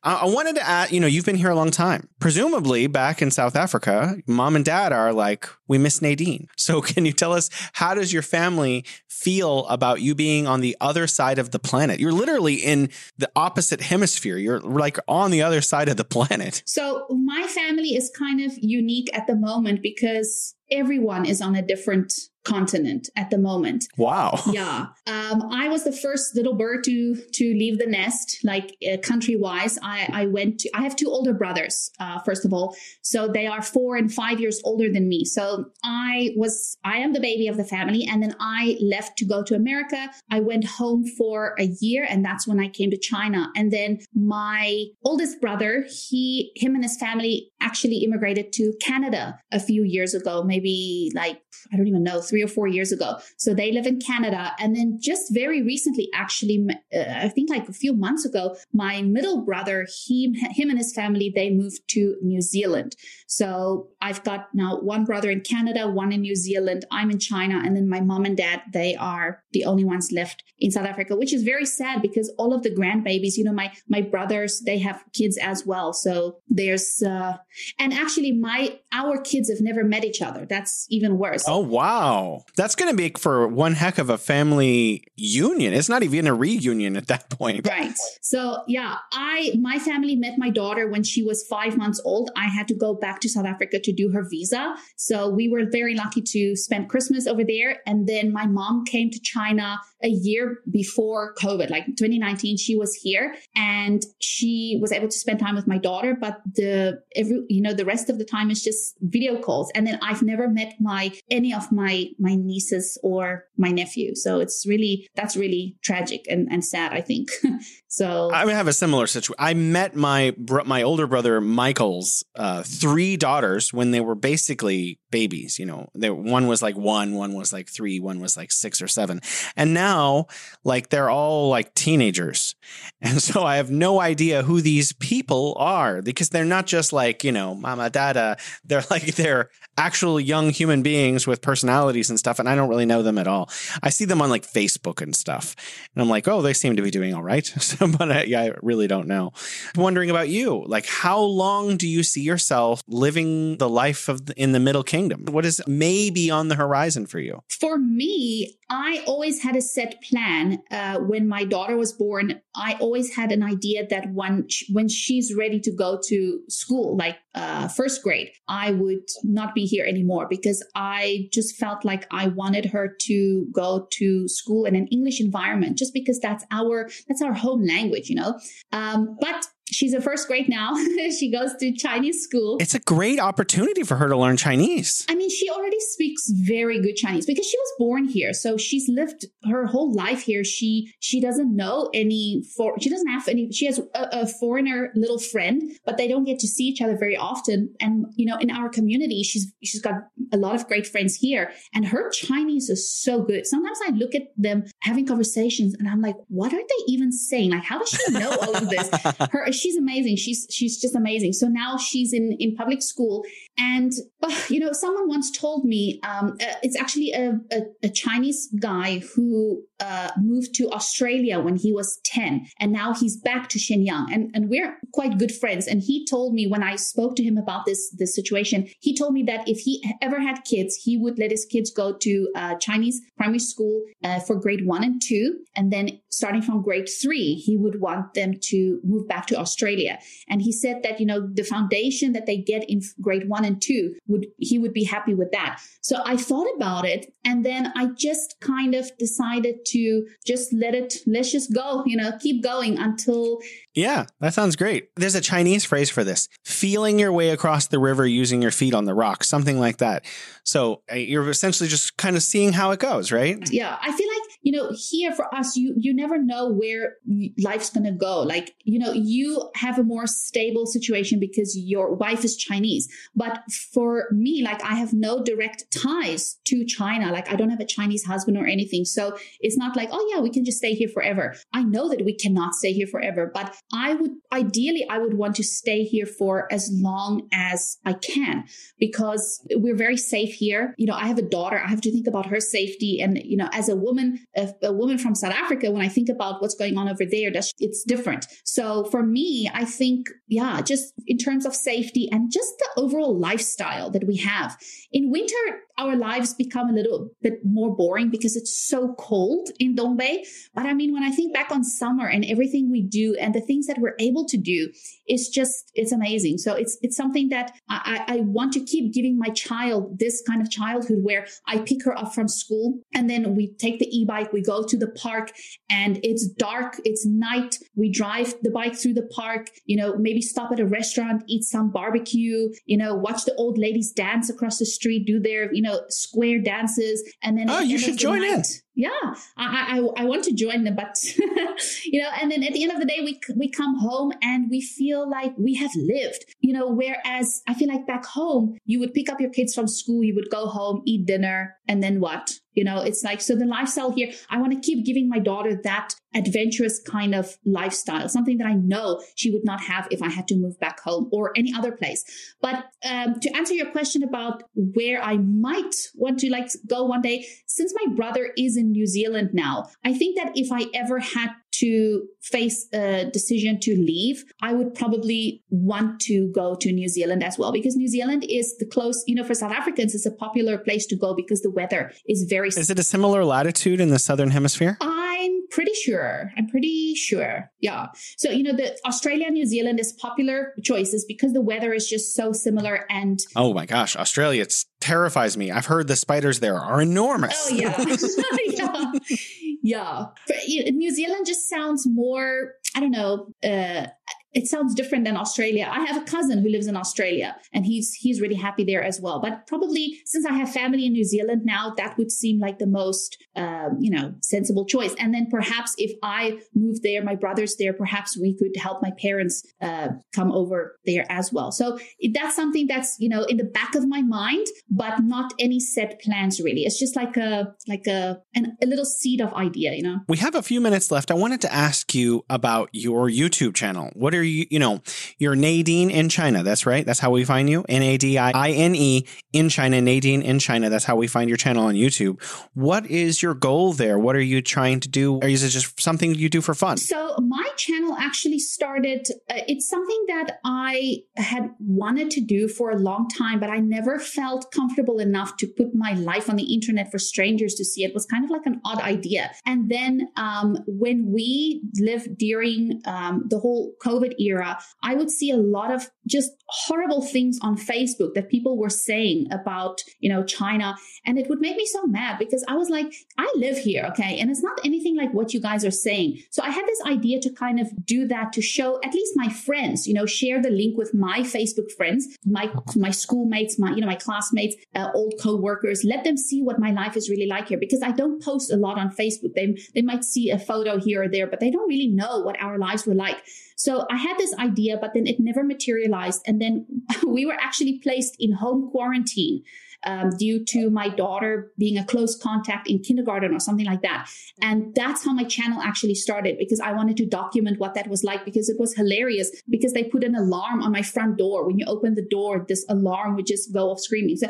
I wanted to add, you know, you've been here a long time. Presumably back in South Africa, mom and dad are like, we miss Nadine. [laughs] So can you tell us how does your family feel about you being on the other side of the planet? You're literally in the opposite hemisphere. You're like on the other side of the planet. So my family is kind of unique at the moment because everyone is on a different continent at the moment. Wow. [laughs] Yeah. Um, I was the first little bird to to leave the nest, like uh, country wise. I, I went to. I have two older brothers. Uh, first of all, so they are four and five years older than me. So I was. I am the baby of the family, and then I left to go to America. I went home for a year, and that's when I came to China. And then my oldest brother, he, him, and his family actually immigrated to Canada a few years ago, maybe like I don't even know three or four years ago. So they live in Canada. And then just very recently, actually, uh, I think like a few months ago, my middle brother, he, him and his family, they moved to New Zealand. So I've got now one brother in Canada, one in New Zealand. I'm in China. And then my mom and dad, they are the only ones left in South Africa, which is very sad because all of the grandbabies, you know, my, my brothers, they have kids as well. So there's, uh, and actually my, our kids have never met each other. That's even worse. Oh, wow. That's going to be for one heck of a family union. It's not even a reunion at that point. Right. So, yeah, I my family met my daughter when she was 5 months old. I had to go back to South Africa to do her visa. So, we were very lucky to spend Christmas over there and then my mom came to China a year before COVID, like 2019 she was here and she was able to spend time with my daughter, but the every you know the rest of the time is just video calls and then I've never met my any of my my nieces or my nephew. So it's really that's really tragic and, and sad, I think. [laughs] so I have a similar situation. I met my my older brother Michael's uh, three daughters when they were basically babies. You know, they, one was like one, one was like three, one was like six or seven, and now like they're all like teenagers, [laughs] and so I have no idea who these people are because they're not just like you know mama dada. They're like they're actual young human beings with personalities and stuff, and I don't really know them at all. I see them on like Facebook and stuff, and I'm like, oh, they seem to be doing all right. [laughs] so, [laughs] but I, I really don't know. I'm wondering about you, like, how long do you see yourself living the life of the, in the Middle Kingdom? What is maybe on the horizon for you? For me, I always had a set plan. Uh, when my daughter was born, I always had an idea that when when she's ready to go to school, like uh, first grade, I would not be here anymore because I just felt like I wanted her to go to school in an English environment, just because that's our that's our home language, you know. Um, but she's a first grade now. [laughs] she goes to Chinese school. It's a great opportunity for her to learn Chinese. I mean, she already speaks very good Chinese because she was born here. So she's lived her whole life here. She she doesn't know any for she doesn't have any she has a, a foreigner little friend, but they don't get to see each other very often. And you know, in our community, she's she's got a lot of great friends here. And her Chinese is so good. Sometimes I look at them having conversations and I'm like, what are they even saying? Like, how does she know all of this? [laughs] Her she's amazing. She's she's just amazing. So now she's in in public school, and uh, [laughs] you know, someone once told me um, uh, it's actually a, a, a, Chinese guy who uh, moved to Australia when he was ten, and now he's back to Shenyang, and and we're quite good friends. And he told me when I spoke to him about this this situation, he told me that if he ever had kids, he would let his kids go to uh, Chinese primary school uh, for grade one and two, and then starting from grade three, he would want them to move back to Australia. And he said that, you know, the foundation that they get in grade one and two would, he would be happy with that. So I thought about it and then I just kind of decided to just let it, let's just go, you know, keep going until. Yeah, that sounds great. There's a Chinese phrase for this feeling your way across the river using your feet on the rocks, something like that. So uh, you're essentially just kind of seeing how it goes, right? Yeah. I feel like, you know, here for us, you, you never know where life's going to go. Like, you know, you have a more stable situation because your wife is Chinese. But for me, like I have no direct ties to China. Like I don't have a Chinese husband or anything. So it's not like, oh yeah, we can just stay here forever. I know that we cannot stay here forever, but I would ideally, I would want to stay here for as long as I can because we're very safe here. You know, I have a daughter. I have to think about her safety. And, you know, as a woman, a, woman from South Africa, when I think about what's going on over there, that's, it's different. So for me, I think, yeah, just in terms of safety and just the overall lifestyle that we have in winter, our lives become a little bit more boring because it's so cold in Dongbei. But I mean, when I think back on summer and everything we do and the things that we're able to do, is just, it's amazing. So it's, it's something that I, I want to keep giving my child this kind of childhood where I pick her up from school and then we take the e-bike, we go to the park and it's dark, it's night. We drive the bike through the park, you know, maybe stop at a restaurant, eat some barbecue, you know, watch the old ladies dance across the street, do their, you know, square dances. And then, oh, you should join night, in yeah. I, I i want to join them but [laughs] you know and then at the end of the day we we come home and we feel like we have lived you know whereas i feel like back home you would pick up your kids from school you would go home eat dinner and then what you know it's like so the lifestyle here i want to keep giving my daughter that adventurous kind of lifestyle something that i know she would not have if i had to move back home or any other place but um, to answer your question about where i might want to like go one day since my brother is in in New Zealand now. I think that if I ever had to face a decision to leave, I would probably want to go to New Zealand as well because New Zealand is the close, you know, for South Africans, it's a popular place to go because the weather is very. Is it a similar latitude in the southern hemisphere? I'm pretty sure. I'm pretty sure. Yeah. So, you know, the Australia New Zealand is popular choices because the weather is just so similar and Oh my gosh, Australia it terrifies me. I've heard the spiders there are enormous. Oh yeah. [laughs] yeah. [laughs] Yeah. New Zealand just sounds more I don't know, uh, it sounds different than Australia. I have a cousin who lives in Australia and he's he's really happy there as well. But probably since I have family in New Zealand now, that would seem like the most um, you know sensible choice. And then perhaps if I move there, my brother's there, perhaps we could help my parents uh, come over there as well. So that's something that's you know in the back of my mind, but not any set plans really. It's just like a like a an, a little seed of idea, you know. We have a few minutes left. I wanted to ask you about your YouTube channel. What are you, you know, you're Nadine in China. That's right. That's how we find you. N A D I I N E in China, Nadine in China. That's how we find your channel on YouTube. What is your goal there? What are you trying to do? Or is it just something you do for fun? So my channel actually started, uh, it's something that I had wanted to do for a long time, but I never felt comfortable enough to put my life on the internet for strangers to see. It was kind of like an odd idea. And then um, when we lived during um, the whole COVID era, I would see a lot of just horrible things on Facebook that people were saying about, you know, China. And it would make me so mad because I was like, I live here, okay? And it's not anything like what you guys are saying. So I had this idea to kind of do that to show at least my friends, you know, share the link with my Facebook friends, my my schoolmates, my, you know, my classmates, uh, old co-workers, let them see what my life is really like here because I don't post a lot on Facebook. They, they might see a photo here or there, but they don't really know what our lives were like. So I had this idea, but then it never materialized. And then [laughs] we were actually placed in home quarantine um, due to my daughter being a close contact in kindergarten or something like that. And that's how my channel actually started because I wanted to document what that was like because it was hilarious because they put an alarm on my front door. When you open the door, this alarm would just go off screaming. So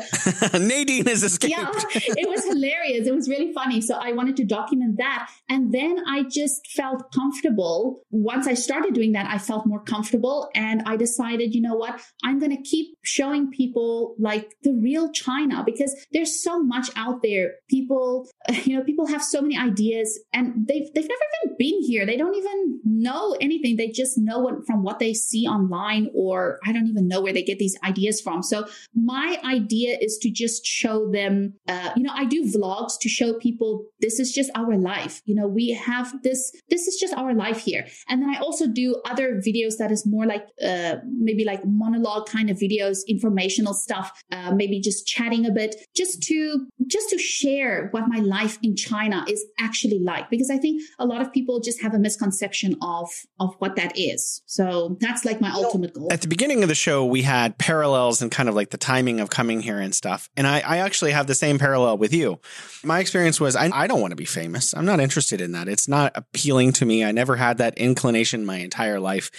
[laughs] Nadine is escaped. Yeah, it was hilarious. It was really funny. So I wanted to document that. And then I just felt comfortable. Once I started doing that, I felt more comfortable and I decided, you know what? I'm going to keep showing people like the real China China because there's so much out there. People, [laughs] you know, people have so many ideas and they've, they've never even been here. They don't even know anything. They just know what from what they see online or I don't even know where they get these ideas from. So my idea is to just show them, uh, you know, I do vlogs to show people this is just our life. You know, we have this, this is just our life here. And then I also do other videos that is more like, uh, maybe like monologue kind of videos, informational stuff, uh, maybe just chatting a bit, just to, just to share what my life in China is actually like. Because I think a lot of people just have a misconception of, of what that is. So that's like my ultimate goal. At the beginning of the show, we had parallels and kind of like the timing of coming here and stuff. And I, I actually have the same parallel with you. My experience was I, I don't want to be famous. I'm not interested in that. It's not appealing to me. I never had that inclination my entire life.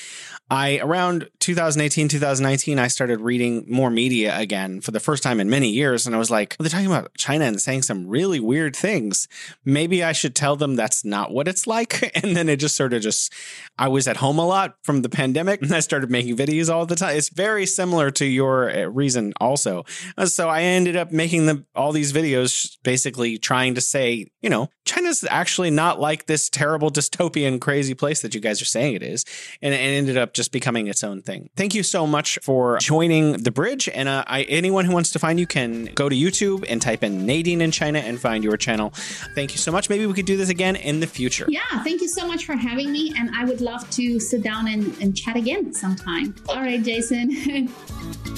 I around 2018, 2019, I started reading more media again for the first time in many years. And I was like, well, they're talking about China and saying some really weird things. Maybe I should tell them that's not what it's like. [laughs] And then it just sort of just, I was at home a lot from the pandemic and I started making videos all the time. It's very similar to your uh, reason also. Uh, so I ended up making the, all these videos basically trying to say, you know, China's actually not like this terrible dystopian crazy place that you guys are saying it is. And it ended up just becoming its own thing. Thank you so much for joining the bridge. And uh, I, anyone who wants to find you can go to YouTube and type in Nadine in China and find your channel. Thank you so much. Maybe we could do this again in the future. Yeah, thank you so much for having me. And I would love to sit down and, and chat again sometime. All right, Jason. [laughs]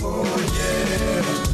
oh, yeah.